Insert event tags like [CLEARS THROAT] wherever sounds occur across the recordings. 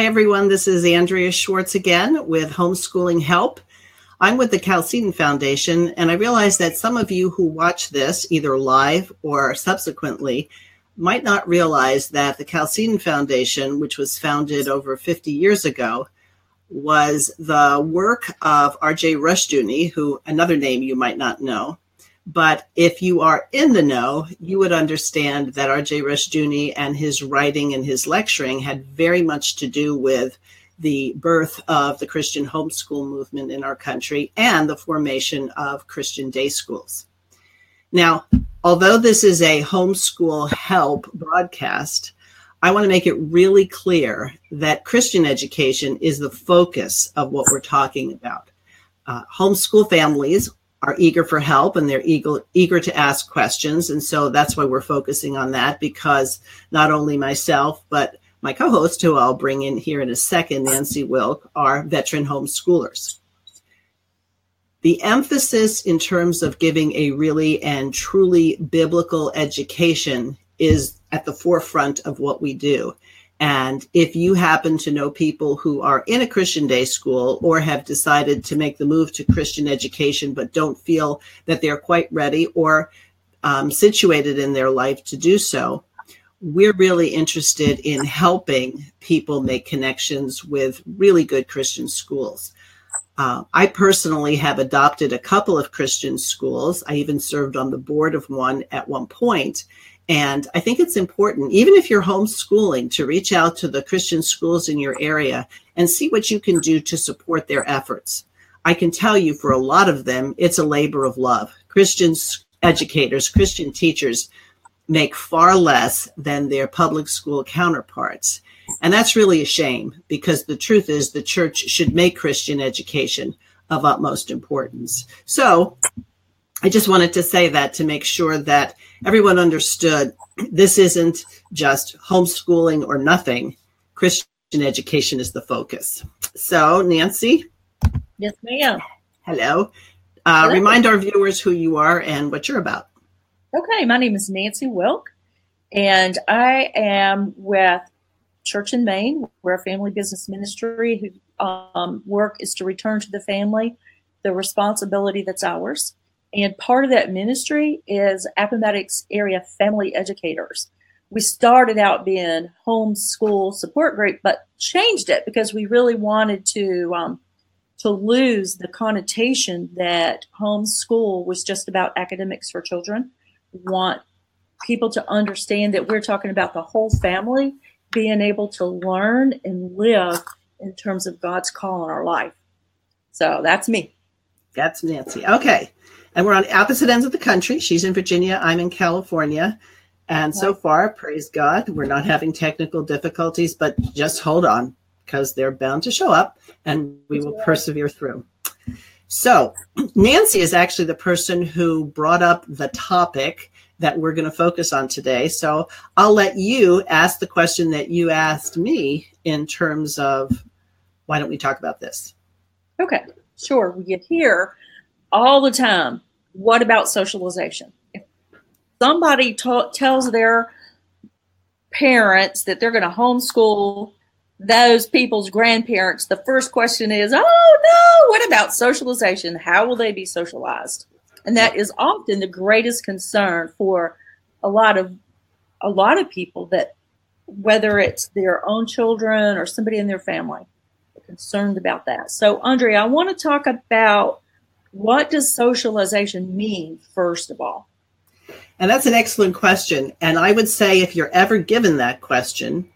Hi, everyone. This is Andrea Schwartz again with Homeschooling Help. I'm with the Chalcedon Foundation, and I realize that some of you who watch this, either live or subsequently, might not realize that the Chalcedon Foundation, which was founded over 50 years ago, was the work of R.J. Rushdoony, who another name you might not know, but if you are in the know, you would understand that R.J. Rushdoony and his writing and his lecturing had very much to do with the birth of the Christian homeschool movement in our country and the formation of Christian day schools. Now, although this is a homeschool help broadcast, I want to make it really clear that Christian education is the focus of what we're talking about. Uh, homeschool families are eager for help and they're eager eager to ask questions. And so that's why we're focusing on that because not only myself but my co-host who I'll bring in here in a second Nancy Wilk are veteran homeschoolers. The emphasis in terms of giving a really and truly biblical education is at the forefront of what we do and if you happen to know people who are in a Christian day school or have decided to make the move to Christian education, but don't feel that they're quite ready or um, situated in their life to do so, we're really interested in helping people make connections with really good Christian schools. Uh, I personally have adopted a couple of Christian schools. I even served on the board of one at one point, and I think it's important, even if you're homeschooling, to reach out to the Christian schools in your area and see what you can do to support their efforts. I can tell you for a lot of them, it's a labor of love. Christian educators, Christian teachers make far less than their public school counterparts. And that's really a shame because the truth is the church should make Christian education of utmost importance. So I just wanted to say that to make sure that everyone understood this isn't just homeschooling or nothing. Christian education is the focus. So, Nancy. Yes, ma'am. Hello. Uh, Hello. Remind our viewers who you are and what you're about. Okay, my name is Nancy Wilk, and I am with Church in Maine. We're a family business ministry whose um, work is to return to the family the responsibility that's ours. And part of that ministry is Appomattox area family educators. We started out being homeschool support group, but changed it because we really wanted to um, to lose the connotation that homeschool was just about academics for children. We want people to understand that we're talking about the whole family being able to learn and live in terms of God's call in our life. So that's me. That's Nancy. Okay and we're on opposite ends of the country. She's in Virginia, I'm in California. And so far, praise God, we're not having technical difficulties, but just hold on because they're bound to show up and we will persevere through. So, Nancy is actually the person who brought up the topic that we're going to focus on today. So, I'll let you ask the question that you asked me in terms of why don't we talk about this? Okay, sure. We get here all the time. What about socialization? If somebody ta- tells their parents that they're going to homeschool those people's grandparents, the first question is, oh no, what about socialization? How will they be socialized? And that is often the greatest concern for a lot of a lot of people that whether it's their own children or somebody in their family, concerned about that. So, Andre, I want to talk about what does socialization mean, first of all? And that's an excellent question. And I would say if you're ever given that question,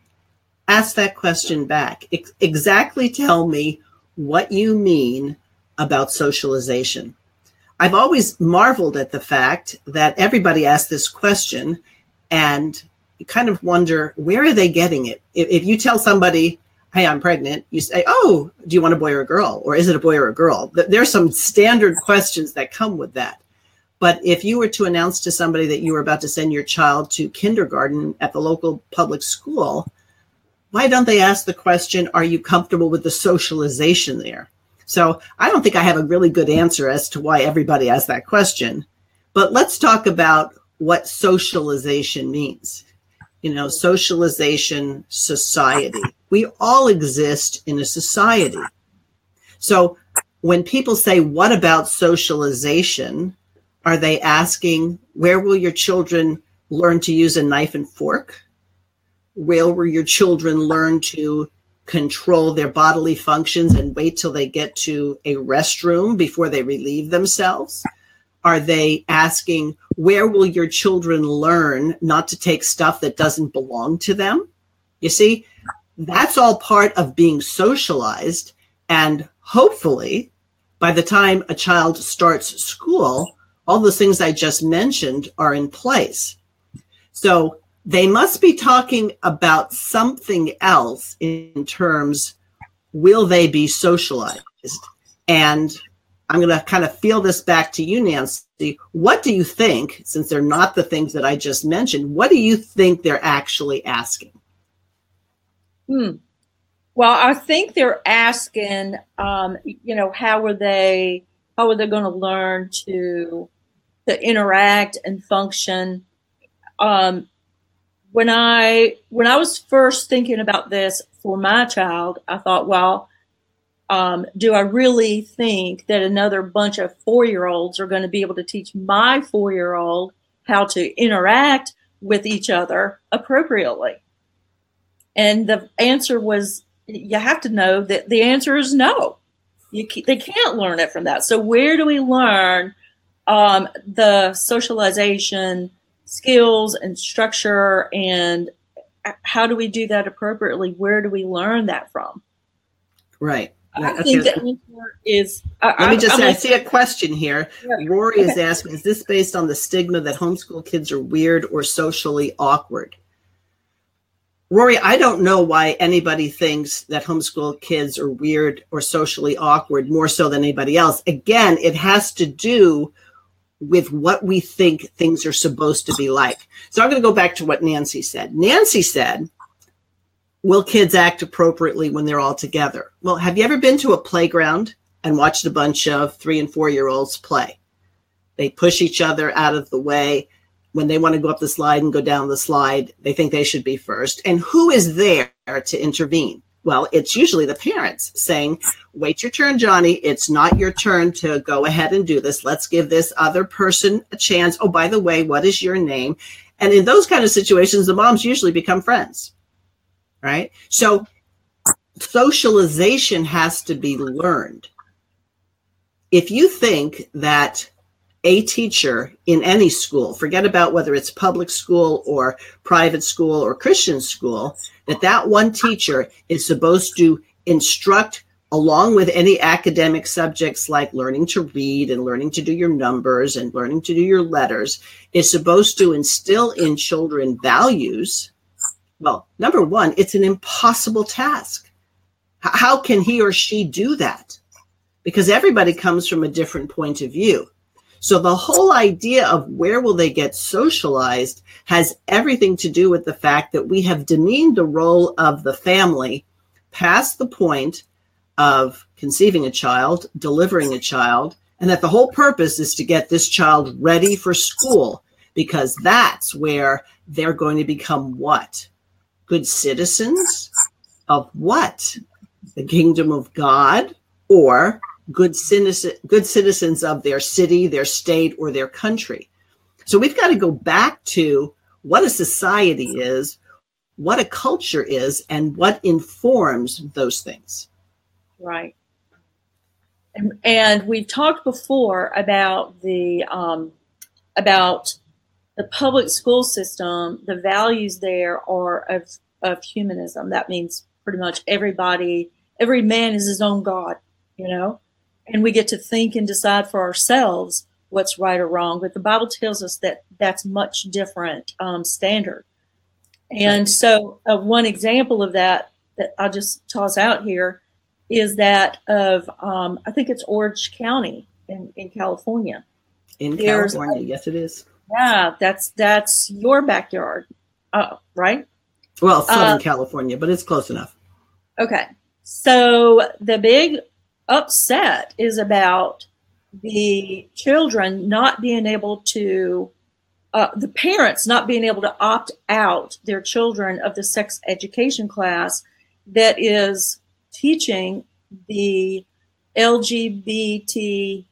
ask that question back. Ex- exactly tell me what you mean about socialization. I've always marveled at the fact that everybody asks this question and you kind of wonder where are they getting it? If, if you tell somebody, hey, I'm pregnant, you say, oh, do you want a boy or a girl? Or is it a boy or a girl? There's some standard questions that come with that. But if you were to announce to somebody that you were about to send your child to kindergarten at the local public school, why don't they ask the question, are you comfortable with the socialization there? So I don't think I have a really good answer as to why everybody asks that question. But let's talk about what socialization means. You know, socialization, society. We all exist in a society. So when people say, What about socialization? Are they asking, Where will your children learn to use a knife and fork? Where will your children learn to control their bodily functions and wait till they get to a restroom before they relieve themselves? Are they asking, where will your children learn not to take stuff that doesn't belong to them? You see, that's all part of being socialized. And hopefully, by the time a child starts school, all those things I just mentioned are in place. So they must be talking about something else in terms will they be socialized? And I'm going to kind of feel this back to you, Nancy. What do you think, since they're not the things that I just mentioned, what do you think they're actually asking? Hmm. Well, I think they're asking, um, you know, how are they, how are they going to learn to, to interact and function? Um, when I, when I was first thinking about this for my child, I thought, well, um, do I really think that another bunch of four year olds are going to be able to teach my four year old how to interact with each other appropriately? And the answer was, you have to know that the answer is no. You, they can't learn it from that. So where do we learn um, the socialization skills and structure and how do we do that appropriately? Where do we learn that from? Right. I think the answer is. Let I, me just say, I see a question here. Yeah. Rory okay. is asking: Is this based on the stigma that homeschool kids are weird or socially awkward? Rory, I don't know why anybody thinks that homeschool kids are weird or socially awkward more so than anybody else. Again, it has to do with what we think things are supposed to be like. So I'm going to go back to what Nancy said. Nancy said will kids act appropriately when they're all together? Well, have you ever been to a playground and watched a bunch of three and four year olds play? They push each other out of the way. When they want to go up the slide and go down the slide, they think they should be first. And who is there to intervene? Well, it's usually the parents saying, wait your turn, Johnny. It's not your turn to go ahead and do this. Let's give this other person a chance. Oh, by the way, what is your name? And in those kind of situations, the moms usually become friends right? So socialization has to be learned. If you think that a teacher in any school, forget about whether it's public school or private school or Christian school, that that one teacher is supposed to instruct along with any academic subjects like learning to read and learning to do your numbers and learning to do your letters is supposed to instill in children values well, number one, it's an impossible task. How can he or she do that? Because everybody comes from a different point of view. So the whole idea of where will they get socialized has everything to do with the fact that we have demeaned the role of the family past the point of conceiving a child, delivering a child, and that the whole purpose is to get this child ready for school because that's where they're going to become what? good citizens of what? The kingdom of God or good citizen, good citizens of their city, their state, or their country. So we've got to go back to what a society is, what a culture is, and what informs those things. Right. And, and we've talked before about the um, about the public school system, the values there are of, of humanism. That means pretty much everybody, every man is his own God, you know? And we get to think and decide for ourselves what's right or wrong. But the Bible tells us that that's much different um, standard. And so, uh, one example of that that I'll just toss out here is that of um, I think it's Orange County in, in California. In There's, California, yes, it is. Yeah, that's that's your backyard, uh, right? Well, Southern California, but it's close enough. Okay, so the big upset is about the children not being able to, uh, the parents not being able to opt out their children of the sex education class that is teaching the LGBTQ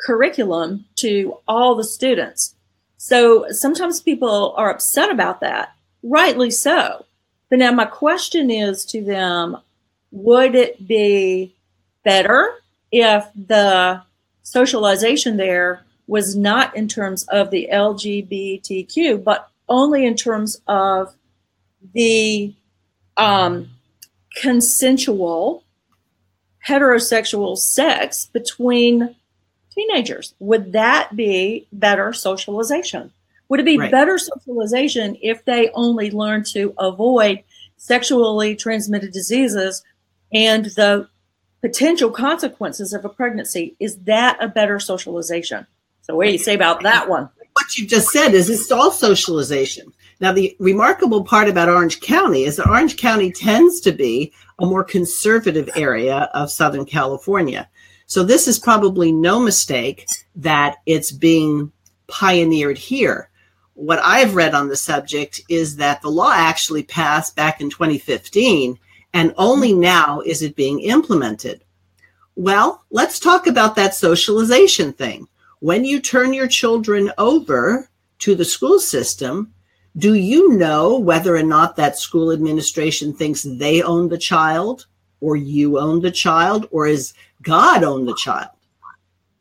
curriculum to all the students. So sometimes people are upset about that, rightly so. But now my question is to them would it be better if the socialization there was not in terms of the LGBTQ, but only in terms of the um, consensual heterosexual sex between teenagers. Would that be better socialization? Would it be right. better socialization if they only learn to avoid sexually transmitted diseases and the potential consequences of a pregnancy? Is that a better socialization? So, what do you say about that one? What you just said is it's all socialization. Now, the remarkable part about Orange County is that Orange County tends to be a more conservative area of Southern California. So, this is probably no mistake that it's being pioneered here. What I've read on the subject is that the law actually passed back in 2015, and only now is it being implemented. Well, let's talk about that socialization thing. When you turn your children over to the school system, do you know whether or not that school administration thinks they own the child or you own the child or is God own the child?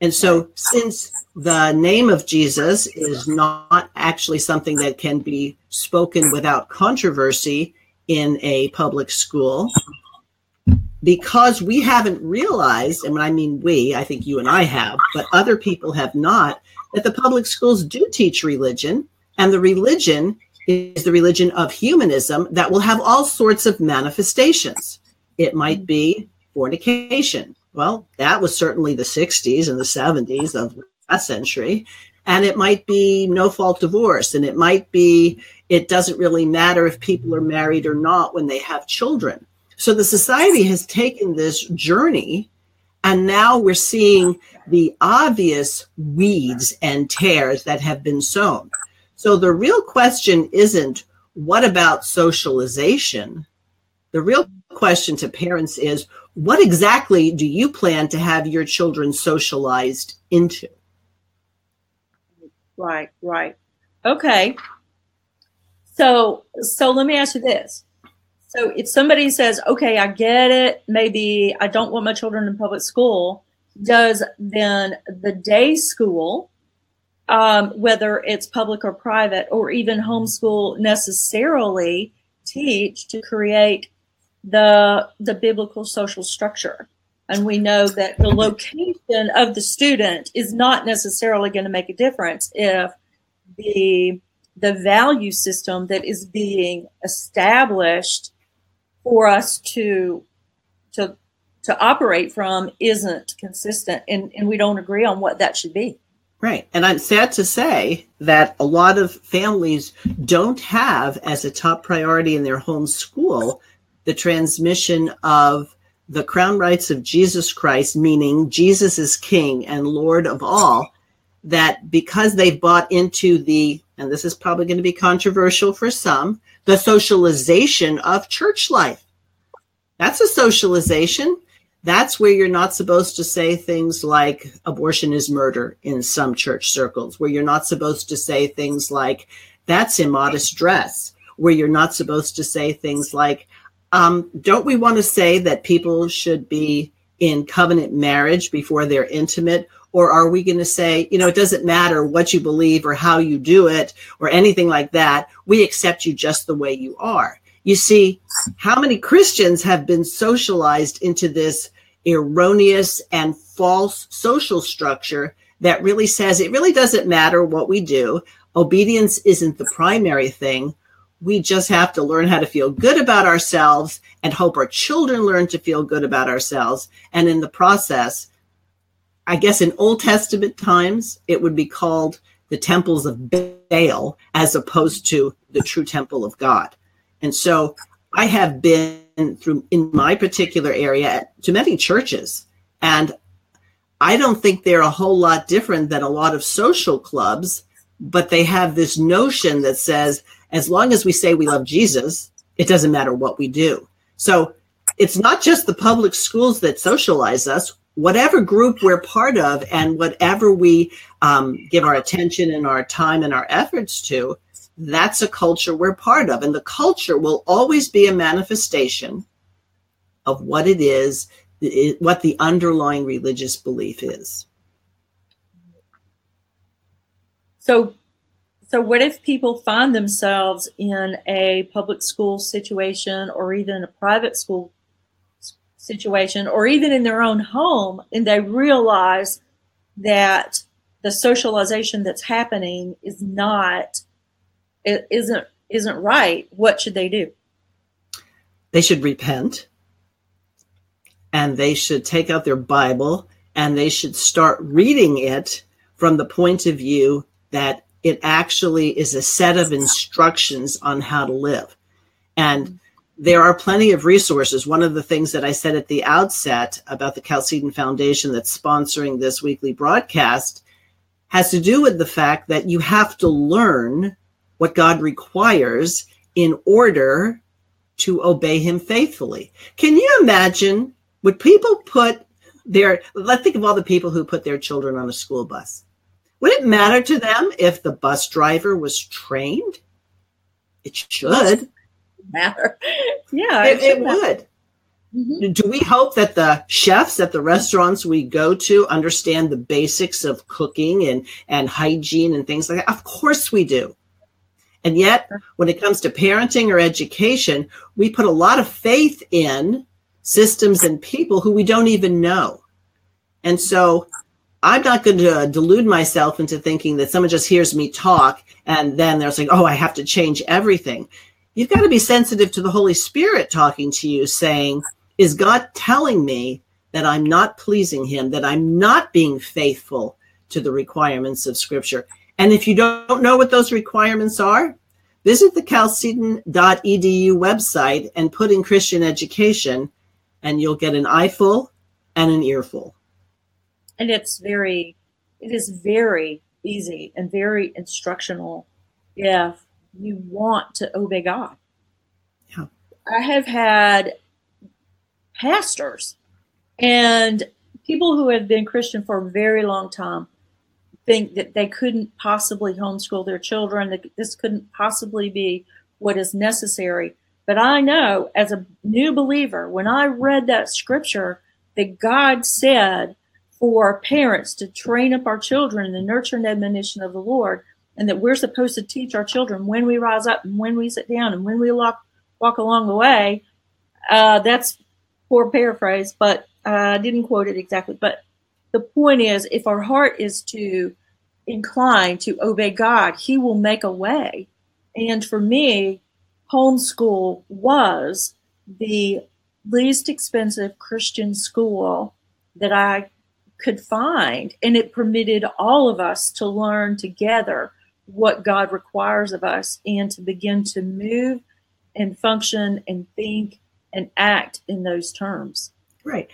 And so, since the name of Jesus is not actually something that can be spoken without controversy in a public school, because we haven't realized, and when I mean we, I think you and I have, but other people have not, that the public schools do teach religion and the religion is the religion of humanism that will have all sorts of manifestations. It might be fornication. Well, that was certainly the 60s and the 70s of last century. And it might be no fault divorce. And it might be it doesn't really matter if people are married or not when they have children. So the society has taken this journey and now we're seeing the obvious weeds and tears that have been sown. So the real question isn't what about socialization? The real question to parents is what exactly do you plan to have your children socialized into? Right, right. Okay. So so let me ask you this. So if somebody says, "Okay, I get it. Maybe I don't want my children in public school," does then the day school um, whether it's public or private, or even homeschool necessarily teach to create the the biblical social structure. And we know that the location of the student is not necessarily going to make a difference if the the value system that is being established for us to to to operate from isn't consistent and, and we don't agree on what that should be. Right. And I'm sad to say that a lot of families don't have as a top priority in their home school the transmission of the crown rights of Jesus Christ, meaning Jesus is King and Lord of all, that because they've bought into the, and this is probably going to be controversial for some, the socialization of church life. That's a socialization that's where you're not supposed to say things like abortion is murder in some church circles, where you're not supposed to say things like that's immodest dress, where you're not supposed to say things like, um, don't we want to say that people should be in covenant marriage before they're intimate? Or are we going to say, you know, it doesn't matter what you believe or how you do it or anything like that. We accept you just the way you are. You see, how many Christians have been socialized into this erroneous and false social structure that really says it really doesn't matter what we do. Obedience isn't the primary thing. We just have to learn how to feel good about ourselves and hope our children learn to feel good about ourselves. And in the process, I guess in Old Testament times, it would be called the temples of Baal as opposed to the true temple of God. And so I have been through in my particular area to many churches, and I don't think they're a whole lot different than a lot of social clubs, but they have this notion that says, as long as we say we love Jesus, it doesn't matter what we do. So it's not just the public schools that socialize us. Whatever group we're part of and whatever we um, give our attention and our time and our efforts to, that's a culture we're part of. And the culture will always be a manifestation of what it is what the underlying religious belief is. So, so what if people find themselves in a public school situation or even a private school situation or even in their own home and they realize that the socialization that's happening is not it isn't isn't right what should they do they should repent and they should take out their Bible and they should start reading it from the point of view that it actually is a set of instructions on how to live. And there are plenty of resources. One of the things that I said at the outset about the Chalcedon Foundation that's sponsoring this weekly broadcast has to do with the fact that you have to learn what God requires in order to obey Him faithfully. Can you imagine would people put their, let's think of all the people who put their children on a school bus. Would it matter to them if the bus driver was trained? It should. Matter. Yeah, it, it, it would. Mm-hmm. Do we hope that the chefs at the restaurants we go to understand the basics of cooking and, and hygiene and things like that? Of course we do. And yet, when it comes to parenting or education, we put a lot of faith in systems and people who we don't even know. And so I'm not going to delude myself into thinking that someone just hears me talk and then they're saying, oh, I have to change everything. You've got to be sensitive to the Holy Spirit talking to you, saying, is God telling me that I'm not pleasing Him, that I'm not being faithful to the requirements of Scripture? And if you don't know what those requirements are, visit the chalcedon.edu website and put in Christian education and you'll get an eyeful and an earful. And it's very, it is very easy and very instructional if you want to obey God. Yeah. I have had pastors and people who have been Christian for a very long time think that they couldn't possibly homeschool their children, that this couldn't possibly be what is necessary. But I know as a new believer, when I read that scripture, that God said for parents to train up our children in the nurture and admonition of the Lord, and that we're supposed to teach our children when we rise up and when we sit down and when we walk, walk along the way. Uh, that's poor paraphrase, but I didn't quote it exactly. But the point is, if our heart is to incline to obey God, He will make a way. And for me, homeschool was the least expensive Christian school that I could find. And it permitted all of us to learn together what God requires of us and to begin to move and function and think and act in those terms. Right.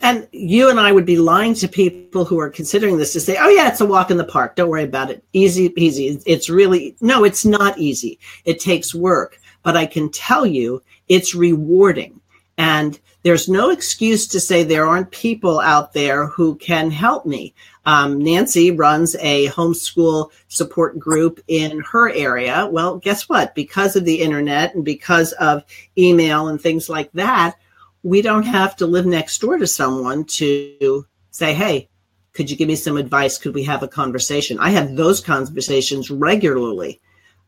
And you and I would be lying to people who are considering this to say, oh, yeah, it's a walk in the park. Don't worry about it. Easy, easy. It's really, no, it's not easy. It takes work but I can tell you it's rewarding. And there's no excuse to say there aren't people out there who can help me. Um, Nancy runs a homeschool support group in her area. Well, guess what? Because of the internet and because of email and things like that, we don't have to live next door to someone to say, hey, could you give me some advice? Could we have a conversation? I have those conversations regularly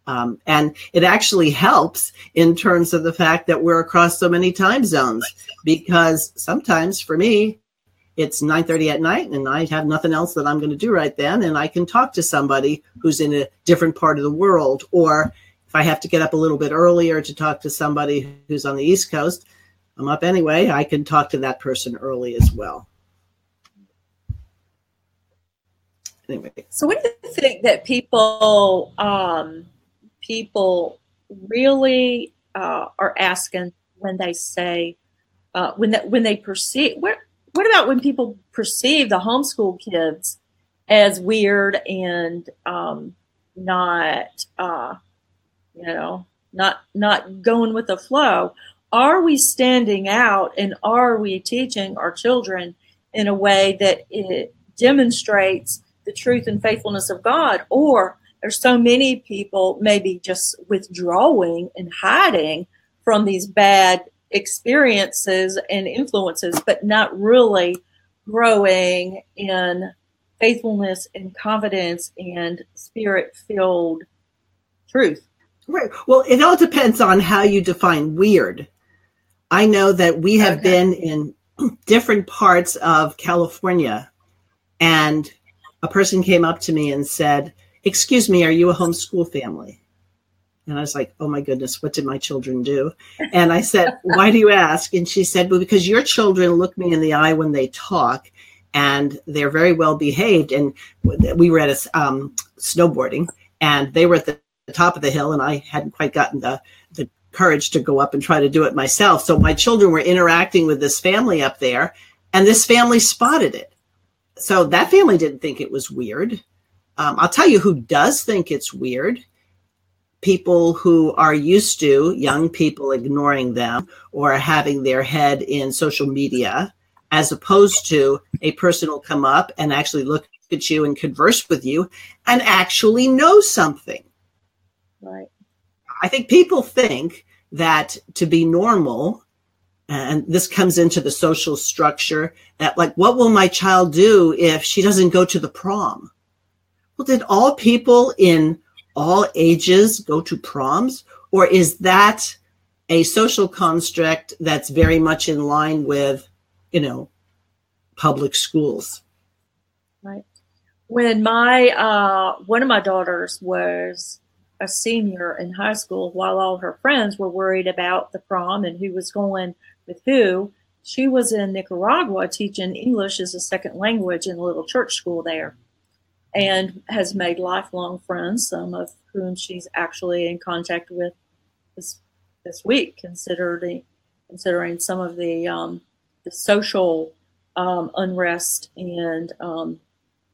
um, and it actually helps in terms of the fact that we're across so many time zones because sometimes for me, it's 9.30 at night and I have nothing else that I'm going to do right then. And I can talk to somebody who's in a different part of the world or If I have to get up a little bit earlier to talk to somebody who's on the East Coast, I'm up anyway. I can talk to that person early as well. Anyway. So what do you think that people um, people really uh, are asking when they say uh, when that when they perceive what what about when people perceive the homeschool kids as weird and um, not uh, you know not not going with the flow? Are we standing out and are we teaching our children in a way that it demonstrates the truth and faithfulness of God? Or there's so many people maybe just withdrawing and hiding from these bad experiences and influences, but not really growing in faithfulness and confidence and spirit filled truth. Right. Well, it all depends on how you define weird. I know that we have okay. been in [CLEARS THROAT] different parts of California, and a person came up to me and said, excuse me, are you a homeschool family? And I was like, oh my goodness, what did my children do? And I said, [LAUGHS] why do you ask? And she said, well, because your children look me in the eye when they talk and they're very well behaved. And we were at a um, snowboarding and they were at the top of the hill and I hadn't quite gotten the, the courage to go up and try to do it myself. So my children were interacting with this family up there and this family spotted it. So that family didn't think it was weird. Um, I'll tell you who does think it's weird people who are used to young people ignoring them or having their head in social media, as opposed to a person will come up and actually look at you and converse with you and actually know something. Right. I think people think that to be normal, and this comes into the social structure, that like, what will my child do if she doesn't go to the prom? Well, did all people in all ages go to proms? Or is that a social construct that's very much in line with, you know, public schools? Right. When my, uh, one of my daughters was a senior in high school, while all her friends were worried about the prom and who was going with who, she was in Nicaragua teaching English as a second language in a little church school there and has made lifelong friends, some of whom she's actually in contact with this this week, considering considering some of the um, the social um, unrest and um,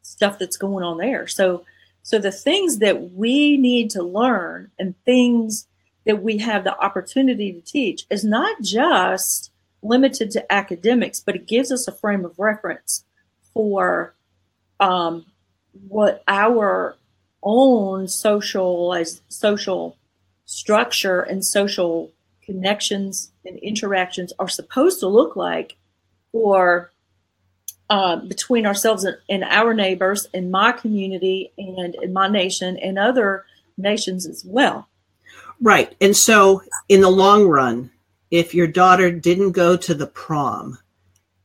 stuff that's going on there. So so the things that we need to learn and things that we have the opportunity to teach is not just limited to academics, but it gives us a frame of reference for um, what our own social as social structure and social connections and interactions are supposed to look like or uh, between ourselves and, and, our neighbors in my community and in my nation and other nations as well. Right. And so, in the long run, if your daughter didn't go to the prom,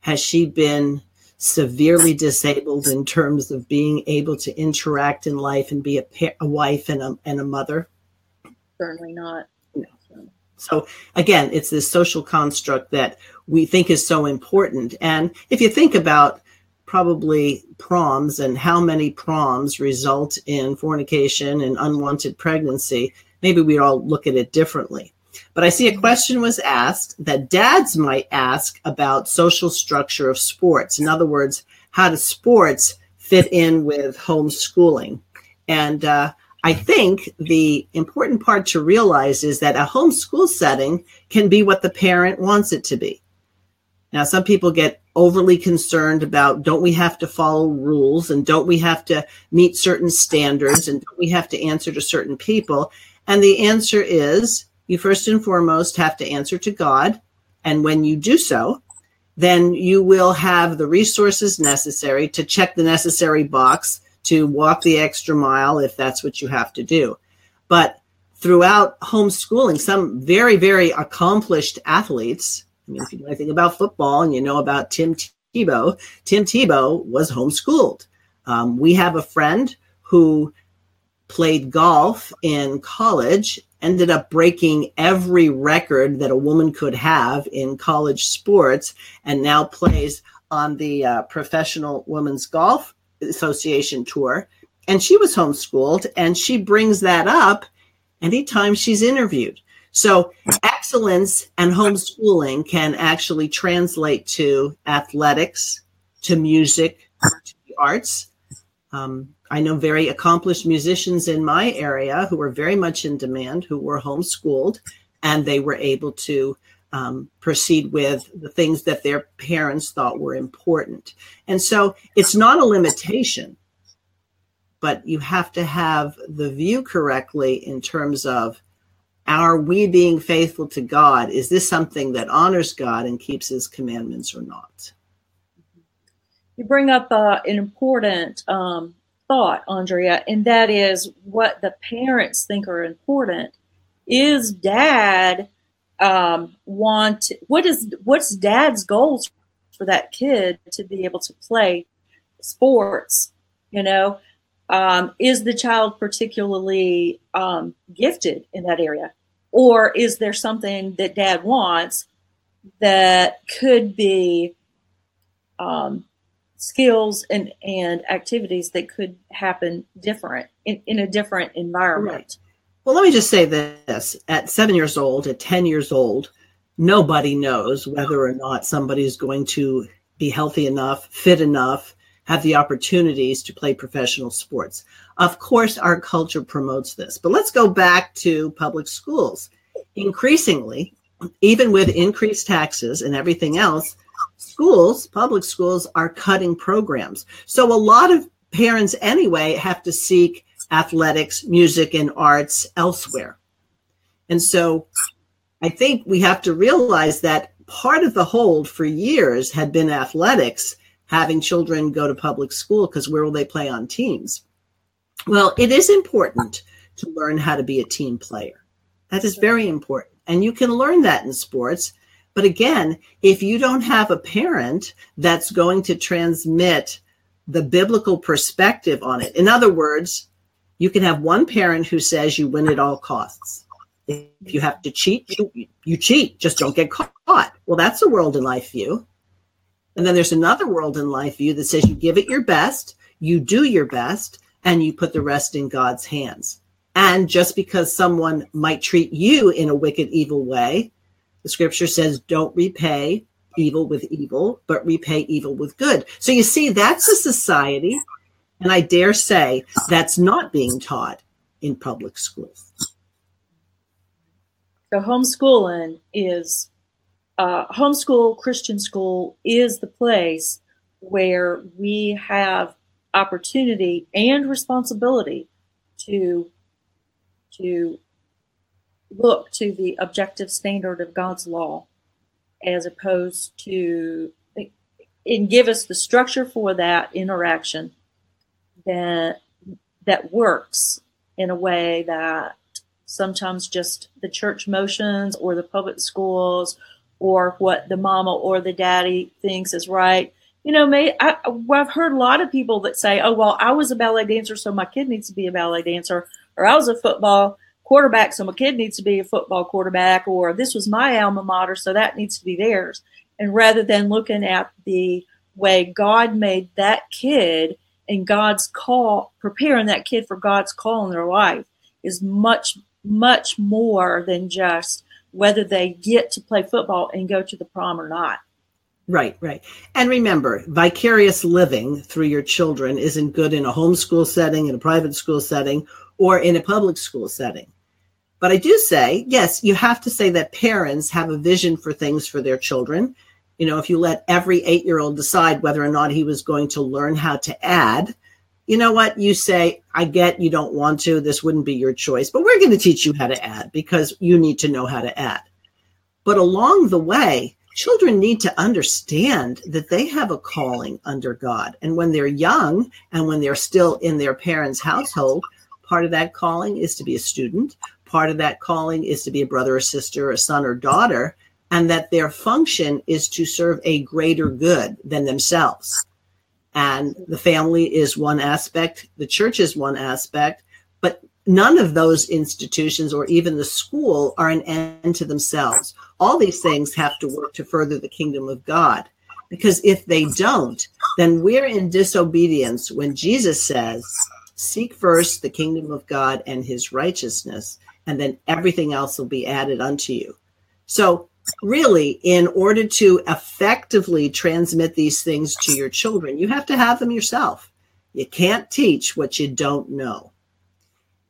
has she been severely disabled in terms of being able to interact in life and be a, pa- a wife and a, and a mother? Certainly not. No. So again, it's this social construct that we think is so important. And if you think about probably proms and how many proms result in fornication and unwanted pregnancy, maybe we all look at it differently. But I see a question was asked that dads might ask about social structure of sports. In other words, how do sports fit in with homeschooling? And uh, I think the important part to realize is that a homeschool setting can be what the parent wants it to be. Now, some people get overly concerned about don't we have to follow rules and don't we have to meet certain standards and don't we have to answer to certain people? And the answer is you first and foremost have to answer to God. And when you do so, then you will have the resources necessary to check the necessary box to walk the extra mile if that's what you have to do. But throughout homeschooling, some very, very accomplished athletes, I mean, if you know anything about football and you know about Tim Tebow, Tim Tebow was homeschooled. Um, we have a friend who played golf in college ended up breaking every record that a woman could have in college sports, and now plays on the uh, Professional Women's Golf Association tour. And she was homeschooled, and she brings that up anytime she's interviewed. So, excellence and homeschooling can actually translate to athletics, to music, to the arts. Um, I know very accomplished musicians in my area who were very much in demand, who were homeschooled, and they were able to um, proceed with the things that their parents thought were important. And so it's not a limitation, but you have to have the view correctly in terms of are we being faithful to God? Is this something that honors God and keeps his commandments or not? You bring up uh, an important um, thought, Andrea, and that is what the parents think are important. Is dad um, want what is what's dad's goals for that kid to be able to play sports? You know, um, is the child particularly um, gifted in that area, or is there something that dad wants that could be um, skills and, and activities that could happen different in, in a different environment. Right. Well, let me just say this at seven years old, at 10 years old, nobody knows whether or not somebody is going to be healthy enough, fit enough, have the opportunities to play professional sports. Of course, our culture promotes this, but let's go back to public schools. Increasingly, even with increased taxes and everything else, schools, public schools, are cutting programs. So a lot of parents, anyway, have to seek athletics, music, and arts elsewhere. And so I think we have to realize that part of the hold for years had been athletics, having children go to public school because where will they play on teams? Well, it is important to learn how to be a team player. That is very important. And you can learn that in sports but again, if you don't have a parent that's going to transmit the biblical perspective on it, in other words, you can have one parent who says you win at all costs. If you have to cheat, you, you cheat, just don't get caught. Well, that's a world in life view. And then there's another world in life view that says you give it your best, you do your best, and you put the rest in God's hands. And just because someone might treat you in a wicked, evil way the scripture says, don't repay evil with evil, but repay evil with good. So you see, that's a society, and I dare say that's not being taught in public schools. So homeschooling is uh, homeschool Christian school is the place where we have opportunity and responsibility to to look to the objective standard of God's law as opposed to and give us the structure for that interaction that that works in a way that sometimes just the church motions or the public schools or what the mama or the daddy thinks is right. You know, may I, I've heard a lot of people that say, "Oh, well, I was a ballet dancer, so my kid needs to be a ballet dancer," or "I was a football quarterback, so my kid needs to be a football quarterback, or this was my alma mater, so that needs to be theirs. And rather than looking at the way God made that kid and God's call, preparing that kid for God's call in their life is much, much more than just whether they get to play football and go to the prom or not. Right, right. And remember, vicarious living through your children isn't good in a homeschool setting, in a private school setting, or in a public school setting. But I do say, yes, you have to say that parents have a vision for things for their children. You know, if you let every eight year old decide whether or not he was going to learn how to add, you know what? You say, I get you don't want to. This wouldn't be your choice, but we're going to teach you how to add because you need to know how to add. But along the way, children need to understand that they have a calling under God. And when they're young and when they're still in their parents' household, part of that calling is to be a student part of that calling is to be a brother or sister, a son or daughter, and that their function is to serve a greater good than themselves. And the family is one aspect, the church is one aspect, but none of those institutions or even the school are an end to themselves. All these things have to work to further the kingdom of God. Because if they don't, then we're in disobedience when Jesus says, Seek first the kingdom of God and his righteousness, and then everything else will be added unto you. So, really, in order to effectively transmit these things to your children, you have to have them yourself. You can't teach what you don't know.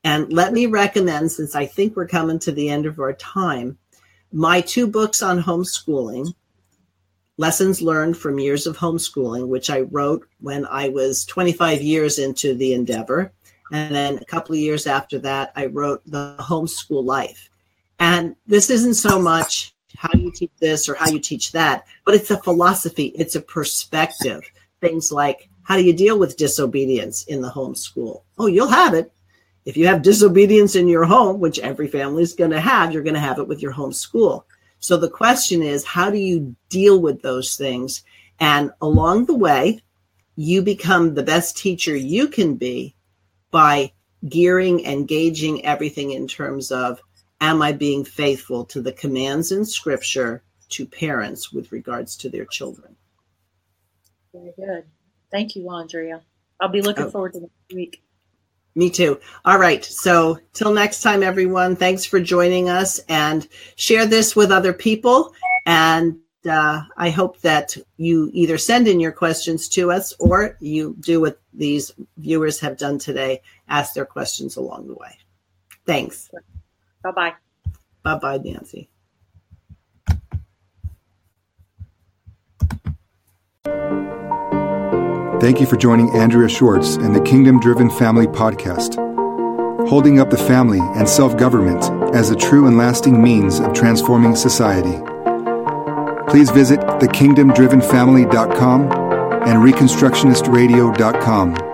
And let me recommend, since I think we're coming to the end of our time, my two books on homeschooling Lessons Learned from Years of Homeschooling, which I wrote when I was 25 years into the endeavor. And then a couple of years after that, I wrote The Homeschool Life. And this isn't so much how you teach this or how you teach that, but it's a philosophy, it's a perspective. Things like how do you deal with disobedience in the homeschool? Oh, you'll have it. If you have disobedience in your home, which every family is going to have, you're going to have it with your homeschool. So the question is, how do you deal with those things? And along the way, you become the best teacher you can be by gearing and gauging everything in terms of am I being faithful to the commands in scripture to parents with regards to their children? Very good. Thank you, Andrea. I'll be looking oh. forward to next week. Me too. All right. So, till next time, everyone, thanks for joining us and share this with other people. And uh, I hope that you either send in your questions to us or you do what these viewers have done today ask their questions along the way. Thanks. Bye bye. Bye bye, Nancy. Thank you for joining Andrea Schwartz and the Kingdom Driven Family Podcast, holding up the family and self government as a true and lasting means of transforming society. Please visit thekingdomdrivenfamily.com and reconstructionistradio.com